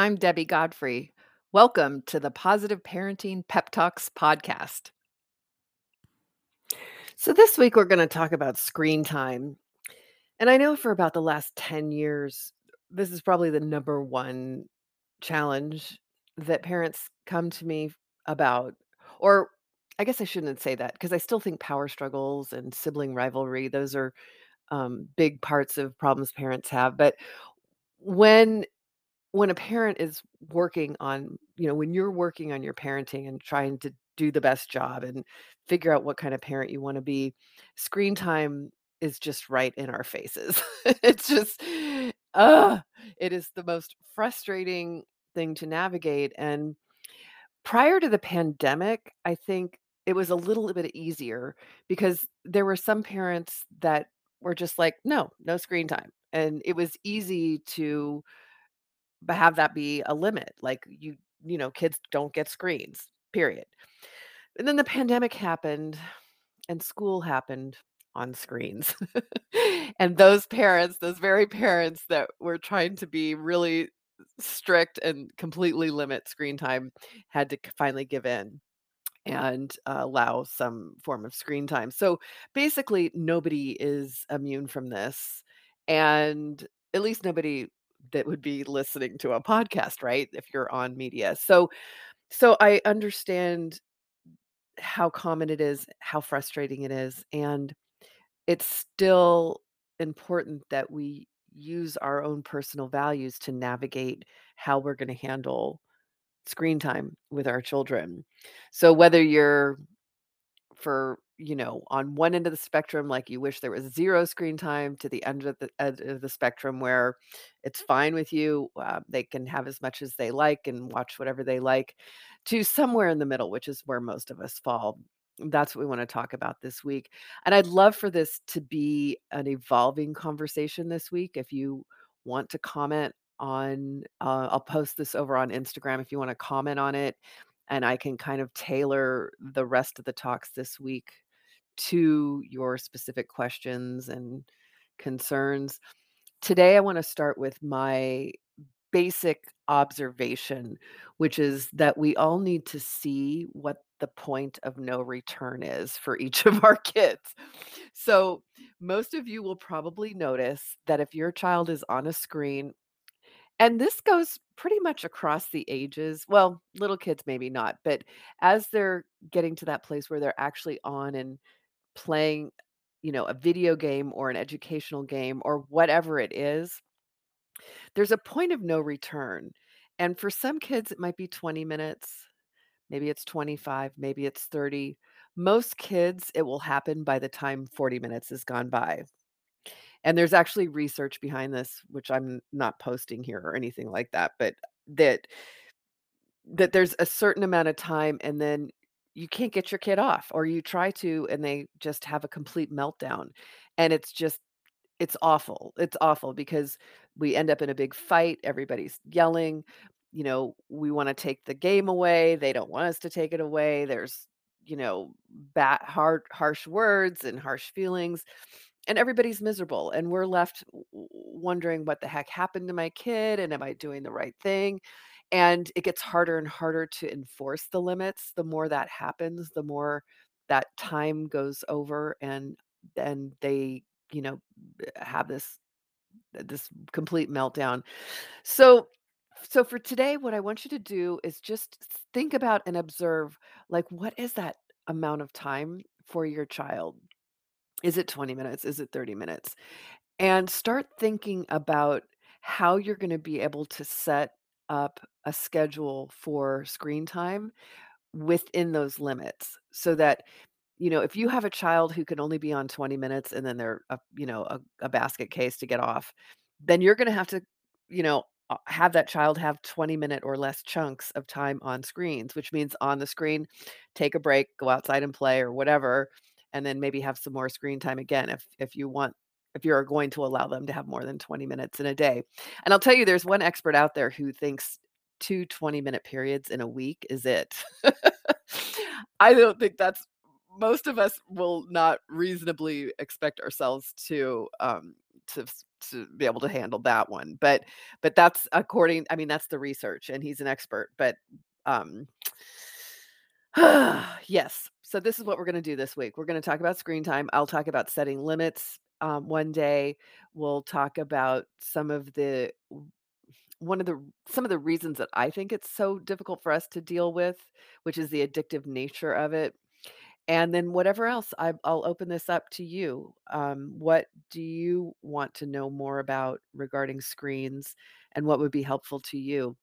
I'm Debbie Godfrey. Welcome to the Positive Parenting Pep Talks podcast. So, this week we're going to talk about screen time. And I know for about the last 10 years, this is probably the number one challenge that parents come to me about. Or I guess I shouldn't say that because I still think power struggles and sibling rivalry, those are um, big parts of problems parents have. But when when a parent is working on you know when you're working on your parenting and trying to do the best job and figure out what kind of parent you want to be screen time is just right in our faces. It's just uh it is the most frustrating thing to navigate and prior to the pandemic i think it was a little bit easier because there were some parents that were just like no no screen time and it was easy to but have that be a limit. Like you, you know, kids don't get screens, period. And then the pandemic happened and school happened on screens. and those parents, those very parents that were trying to be really strict and completely limit screen time had to finally give in and uh, allow some form of screen time. So basically, nobody is immune from this. And at least nobody that would be listening to a podcast, right? If you're on media. So so I understand how common it is, how frustrating it is, and it's still important that we use our own personal values to navigate how we're going to handle screen time with our children. So whether you're for you know on one end of the spectrum like you wish there was zero screen time to the end of the end of the spectrum where it's fine with you uh, they can have as much as they like and watch whatever they like to somewhere in the middle which is where most of us fall. That's what we want to talk about this week and i'd love for this to be an evolving conversation this week if you want to comment on uh, i'll post this over on instagram if you want to comment on it and I can kind of tailor the rest of the talks this week to your specific questions and concerns. Today, I want to start with my basic observation, which is that we all need to see what the point of no return is for each of our kids. So, most of you will probably notice that if your child is on a screen and this goes pretty much across the ages. Well, little kids maybe not, but as they're getting to that place where they're actually on and playing, you know, a video game or an educational game or whatever it is, there's a point of no return. And for some kids, it might be 20 minutes, maybe it's 25, maybe it's 30. Most kids, it will happen by the time 40 minutes has gone by. And there's actually research behind this, which I'm not posting here or anything like that, but that that there's a certain amount of time and then you can't get your kid off or you try to and they just have a complete meltdown. And it's just it's awful. It's awful because we end up in a big fight, everybody's yelling, you know, we want to take the game away, they don't want us to take it away. There's, you know, bad hard harsh words and harsh feelings and everybody's miserable and we're left wondering what the heck happened to my kid and am I doing the right thing? And it gets harder and harder to enforce the limits. The more that happens, the more that time goes over and then they, you know, have this this complete meltdown. So so for today what I want you to do is just think about and observe like what is that amount of time for your child? Is it 20 minutes? Is it 30 minutes? And start thinking about how you're going to be able to set up a schedule for screen time within those limits so that you know if you have a child who can only be on 20 minutes and then they're a, you know a, a basket case to get off then you're going to have to you know uh, have that child have 20 minute or less chunks of time on screens which means on the screen take a break go outside and play or whatever and then maybe have some more screen time again if if you want if you're going to allow them to have more than 20 minutes in a day. And I'll tell you there's one expert out there who thinks two 20 minute periods in a week is it. I don't think that's most of us will not reasonably expect ourselves to um to to be able to handle that one. But but that's according I mean, that's the research, and he's an expert, but, um yes. So this is what we're gonna do this week. We're gonna talk about screen time. I'll talk about setting limits, um, one day. We'll talk about some of the one of the some of the reasons that I think it's so difficult for us to deal with, which is the addictive nature of it. And then whatever else, I I'll open this up to you. Um, what do you want to know more about regarding screens, and what would be helpful to you?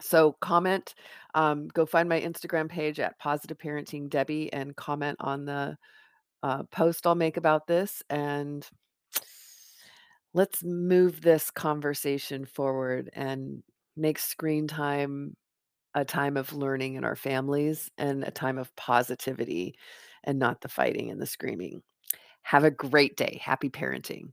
So comment, um, go find my Instagram page at Positive Parenting Debbie and comment on the, uh, post I'll make about this, and let's move this conversation forward and make screen time a time of learning in our families and a time of positivity and not the fighting and the screaming. Have a great day. Happy parenting.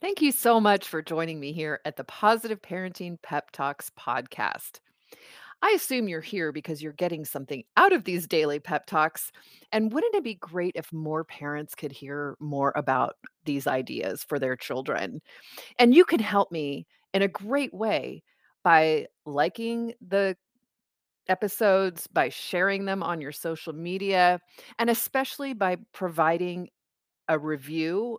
Thank you so much for joining me here at the Positive Parenting Pep Talks podcast. I assume you're here because you're getting something out of these daily pep talks. And wouldn't it be great if more parents could hear more about these ideas for their children? And you can help me in a great way by liking the episodes, by sharing them on your social media, and especially by providing a review